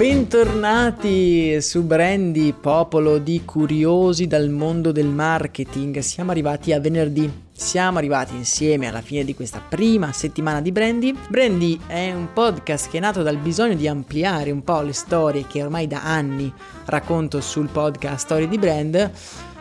Bentornati su Brandy, popolo di curiosi dal mondo del marketing. Siamo arrivati a venerdì. Siamo arrivati insieme alla fine di questa prima settimana di Brandy. Brandy è un podcast che è nato dal bisogno di ampliare un po' le storie che ormai da anni racconto sul podcast Storie di Brand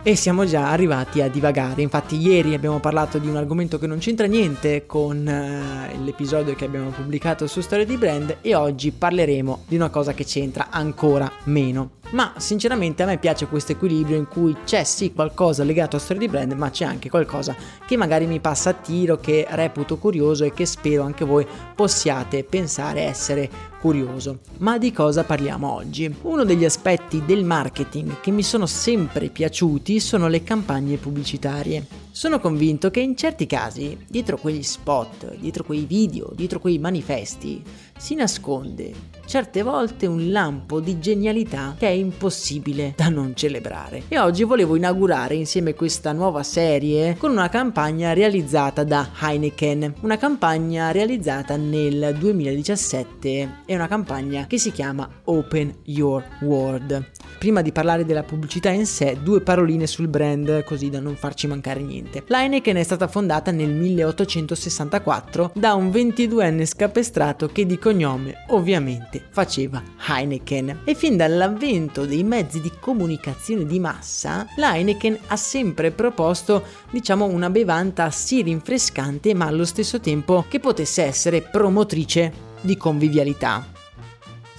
e siamo già arrivati a divagare. Infatti ieri abbiamo parlato di un argomento che non c'entra niente con eh, l'episodio che abbiamo pubblicato su Storia di Brand e oggi parleremo di una cosa che c'entra ancora meno. Ma sinceramente a me piace questo equilibrio in cui c'è sì qualcosa legato a storia di brand, ma c'è anche qualcosa che magari mi passa a tiro, che reputo curioso e che spero anche voi possiate pensare essere curioso. Ma di cosa parliamo oggi? Uno degli aspetti del marketing che mi sono sempre piaciuti sono le campagne pubblicitarie. Sono convinto che in certi casi, dietro quegli spot, dietro quei video, dietro quei manifesti, si nasconde certe volte un lampo di genialità che è impossibile da non celebrare. E oggi volevo inaugurare insieme questa nuova serie con una campagna realizzata da Heineken, una campagna realizzata nel 2017 è una campagna che si chiama Open Your World. Prima di parlare della pubblicità in sé, due paroline sul brand così da non farci mancare niente. L'Heineken è stata fondata nel 1864 da un 22enne scapestrato che di cognome ovviamente faceva Heineken e fin dall'avvento dei mezzi di comunicazione di massa, l'Heineken ha sempre proposto diciamo una bevanda sì rinfrescante ma allo stesso tempo che potesse essere promotrice di convivialità.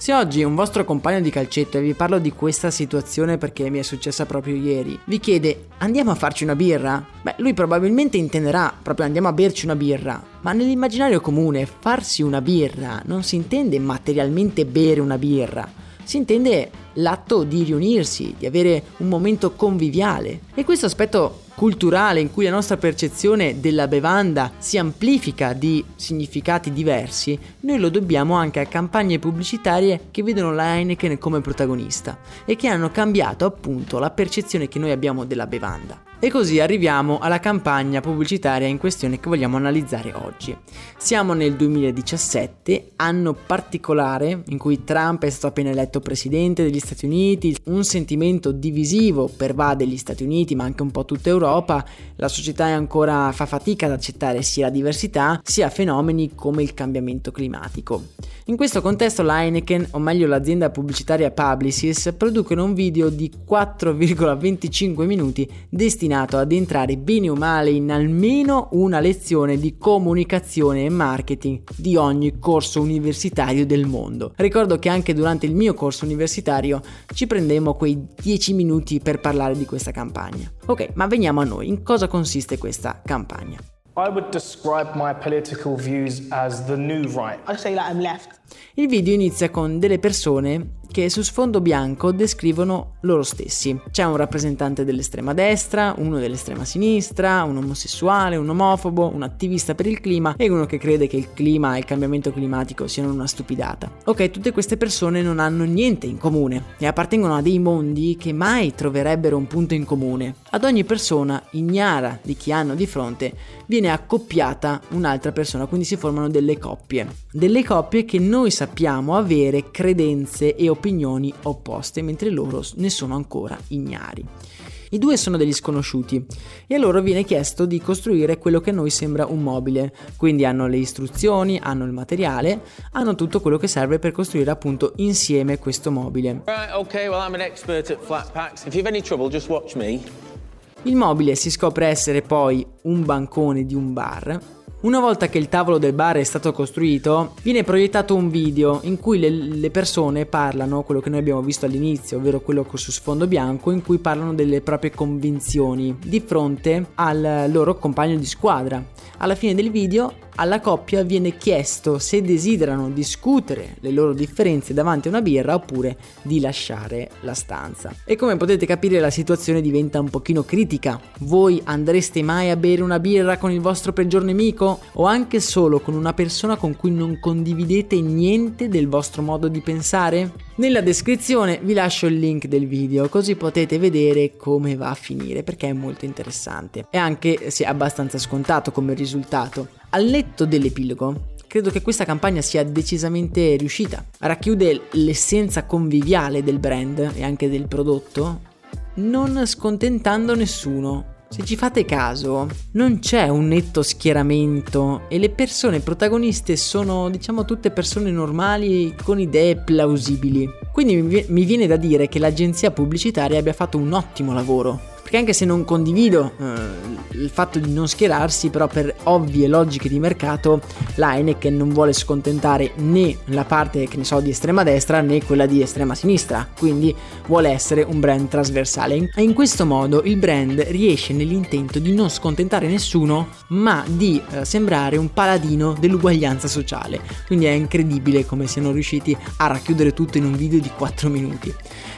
Se oggi un vostro compagno di calcetto, e vi parlo di questa situazione perché mi è successa proprio ieri, vi chiede andiamo a farci una birra? Beh, lui probabilmente intenderà proprio andiamo a berci una birra, ma nell'immaginario comune farsi una birra non si intende materialmente bere una birra, si intende l'atto di riunirsi, di avere un momento conviviale. E questo aspetto culturale in cui la nostra percezione della bevanda si amplifica di significati diversi, noi lo dobbiamo anche a campagne pubblicitarie che vedono la Heineken come protagonista e che hanno cambiato appunto la percezione che noi abbiamo della bevanda. E così arriviamo alla campagna pubblicitaria in questione che vogliamo analizzare oggi. Siamo nel 2017, anno particolare in cui Trump è stato appena eletto presidente degli Stati Uniti, un sentimento divisivo pervade gli Stati Uniti ma anche un po' tutta Europa, la società ancora fa fatica ad accettare sia la diversità sia fenomeni come il cambiamento climatico. In questo contesto l'Heineken, o meglio l'azienda pubblicitaria Publicis, producono un video di 4,25 minuti destinato destinato ad entrare bene o male in almeno una lezione di comunicazione e marketing di ogni corso universitario del mondo. Ricordo che anche durante il mio corso universitario ci prendemmo quei 10 minuti per parlare di questa campagna. Ok, ma veniamo a noi, in cosa consiste questa campagna? I would describe my political views as the new right. I say that I'm left. Il video inizia con delle persone che su sfondo bianco descrivono loro stessi. C'è un rappresentante dell'estrema destra, uno dell'estrema sinistra, un omosessuale, un omofobo, un attivista per il clima e uno che crede che il clima e il cambiamento climatico siano una stupidata. Ok, tutte queste persone non hanno niente in comune e appartengono a dei mondi che mai troverebbero un punto in comune. Ad ogni persona, ignara di chi hanno di fronte, viene accoppiata un'altra persona, quindi si formano delle coppie. Delle coppie che noi sappiamo avere credenze e opinioni opposte, mentre loro ne sono ancora ignari. I due sono degli sconosciuti e a loro viene chiesto di costruire quello che a noi sembra un mobile, quindi hanno le istruzioni, hanno il materiale, hanno tutto quello che serve per costruire appunto insieme questo mobile. Right, okay, well I'm an expert at flat packs. If you've any trouble, just watch me. Il mobile si scopre essere poi un bancone di un bar una volta che il tavolo del bar è stato costruito, viene proiettato un video in cui le, le, persone parlano, quello che noi abbiamo visto all'inizio, ovvero quello su sfondo bianco, in cui parlano delle proprie convinzioni di fronte al loro compagno di squadra. Alla fine del video alla coppia viene chiesto se desiderano discutere le loro differenze davanti a una birra oppure di lasciare la stanza. E come potete capire la situazione diventa un pochino critica. Voi andreste mai a bere una birra con il vostro peggior nemico o anche solo con una persona con cui non condividete niente del vostro modo di pensare? Nella descrizione vi lascio il link del video così potete vedere come va a finire perché è molto interessante e anche se abbastanza scontato come risultato. Al netto dell'epilogo, credo che questa campagna sia decisamente riuscita. Racchiude l'essenza conviviale del brand e anche del prodotto, non scontentando nessuno. Se ci fate caso, non c'è un netto schieramento e le persone protagoniste sono, diciamo, tutte persone normali con idee plausibili. Quindi mi viene da dire che l'agenzia pubblicitaria abbia fatto un ottimo lavoro perché anche se non condivido eh, il fatto di non schierarsi, però per ovvie logiche di mercato, la Heineken non vuole scontentare né la parte, che ne so, di estrema destra né quella di estrema sinistra, quindi vuole essere un brand trasversale. E in questo modo il brand riesce nell'intento di non scontentare nessuno, ma di eh, sembrare un paladino dell'uguaglianza sociale. Quindi è incredibile come siano riusciti a racchiudere tutto in un video di 4 minuti.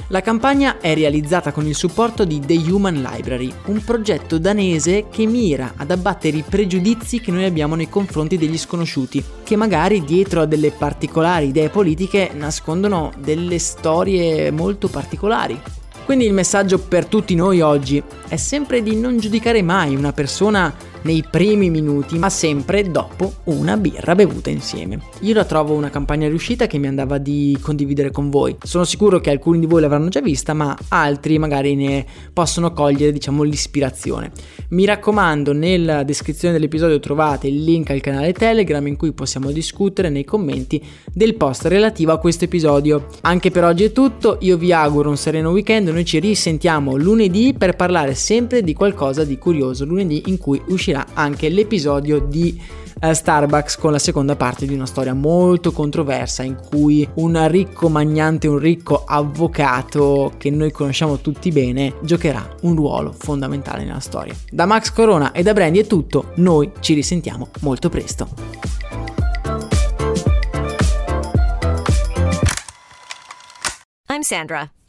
La campagna è realizzata con il supporto di The Human Library, un progetto danese che mira ad abbattere i pregiudizi che noi abbiamo nei confronti degli sconosciuti, che magari dietro a delle particolari idee politiche nascondono delle storie molto particolari. Quindi il messaggio per tutti noi oggi è sempre di non giudicare mai una persona nei primi minuti, ma sempre dopo una birra bevuta insieme. Io la trovo una campagna riuscita che mi andava di condividere con voi. Sono sicuro che alcuni di voi l'avranno già vista, ma altri magari ne possono cogliere, diciamo, l'ispirazione. Mi raccomando, nella descrizione dell'episodio trovate il link al canale Telegram in cui possiamo discutere nei commenti del post relativo a questo episodio. Anche per oggi è tutto, io vi auguro un sereno weekend, noi ci risentiamo lunedì per parlare sempre di qualcosa di curioso, lunedì in cui uscirà uscirà anche l'episodio di uh, Starbucks con la seconda parte di una storia molto controversa in cui un ricco magnante, un ricco avvocato che noi conosciamo tutti bene, giocherà un ruolo fondamentale nella storia. Da Max Corona e da Brandy è tutto, noi ci risentiamo molto presto. I'm Sandra,